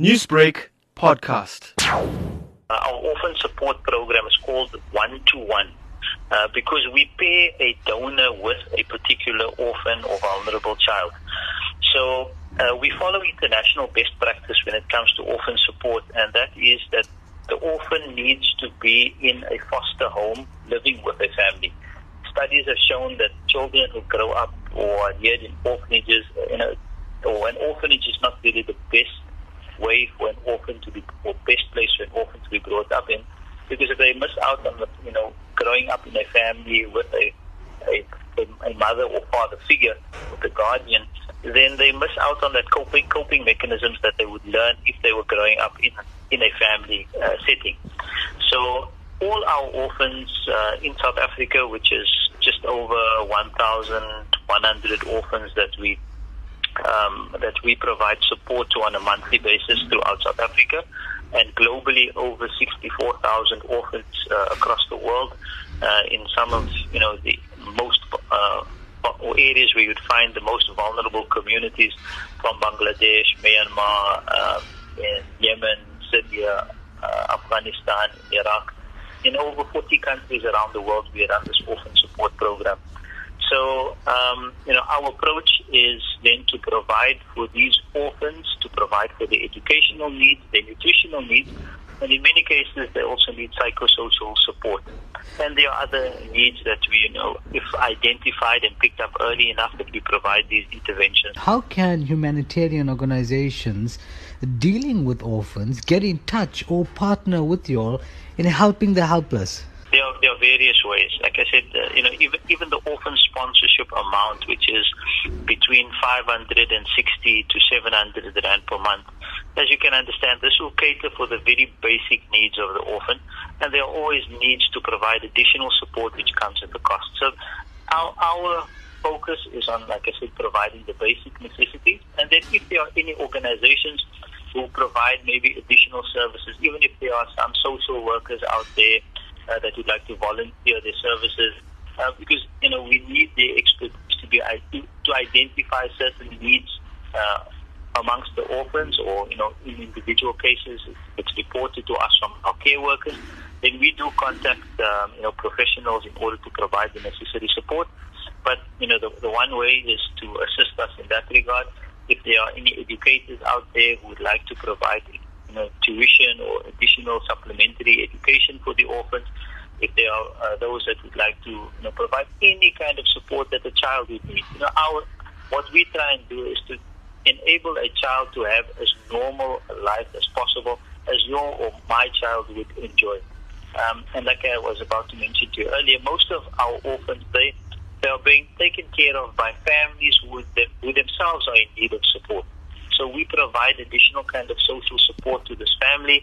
Newsbreak podcast. Uh, our orphan support program is called One to One uh, because we pair a donor with a particular orphan or vulnerable child. So uh, we follow international best practice when it comes to orphan support, and that is that the orphan needs to be in a foster home living with a family. Studies have shown that children who grow up or are reared in orphanages, you know, or an orphanage is not really the best way for an orphan to be, or best place for an orphan to be brought up in, because if they miss out on the, you know, growing up in a family with a, a, a mother or father figure, with a guardian, then they miss out on that coping coping mechanisms that they would learn if they were growing up in in a family uh, setting. So all our orphans uh, in South Africa, which is just over 1,100 orphans that we um, that we provide support to on a monthly basis throughout South Africa, and globally over 64,000 orphans uh, across the world uh, in some of you know the most uh, areas where you'd find the most vulnerable communities from Bangladesh, Myanmar, um, Yemen, Syria, uh, Afghanistan, Iraq. In over 40 countries around the world, we run this orphan support program. So, um, you know, our approach is then to provide for these orphans, to provide for their educational needs, their nutritional needs, and in many cases they also need psychosocial support. And there are other needs that we, you know, if identified and picked up early enough, that we provide these interventions. How can humanitarian organizations dealing with orphans get in touch or partner with you all in helping the helpless? There are, there are various ways. Like I said, uh, you know, even even the orphan sponsorship amount, which is between 560 to 700 rand per month, as you can understand, this will cater for the very basic needs of the orphan, and there are always needs to provide additional support which comes at the cost. So, our, our focus is on, like I said, providing the basic necessities, and then if there are any organizations who provide maybe additional services, even if there are some social workers out there uh, that would like to volunteer their services, uh, because you know we need the expertise to be to identify certain needs uh, amongst the orphans, or you know in individual cases, it's reported to us from our care workers. Then we do contact um, you know professionals in order to provide the necessary support. But you know the, the one way is to assist us in that regard. If there are any educators out there who would like to provide you know, tuition or additional supplementary for the orphans, if there are uh, those that would like to you know, provide any kind of support that the child would need. You know, our what we try and do is to enable a child to have as normal a life as possible as your or my child would enjoy. Um, and like I was about to mention to you earlier, most of our orphans they they are being taken care of by families who, them, who themselves are in need of support. So we provide additional kind of social support to this family.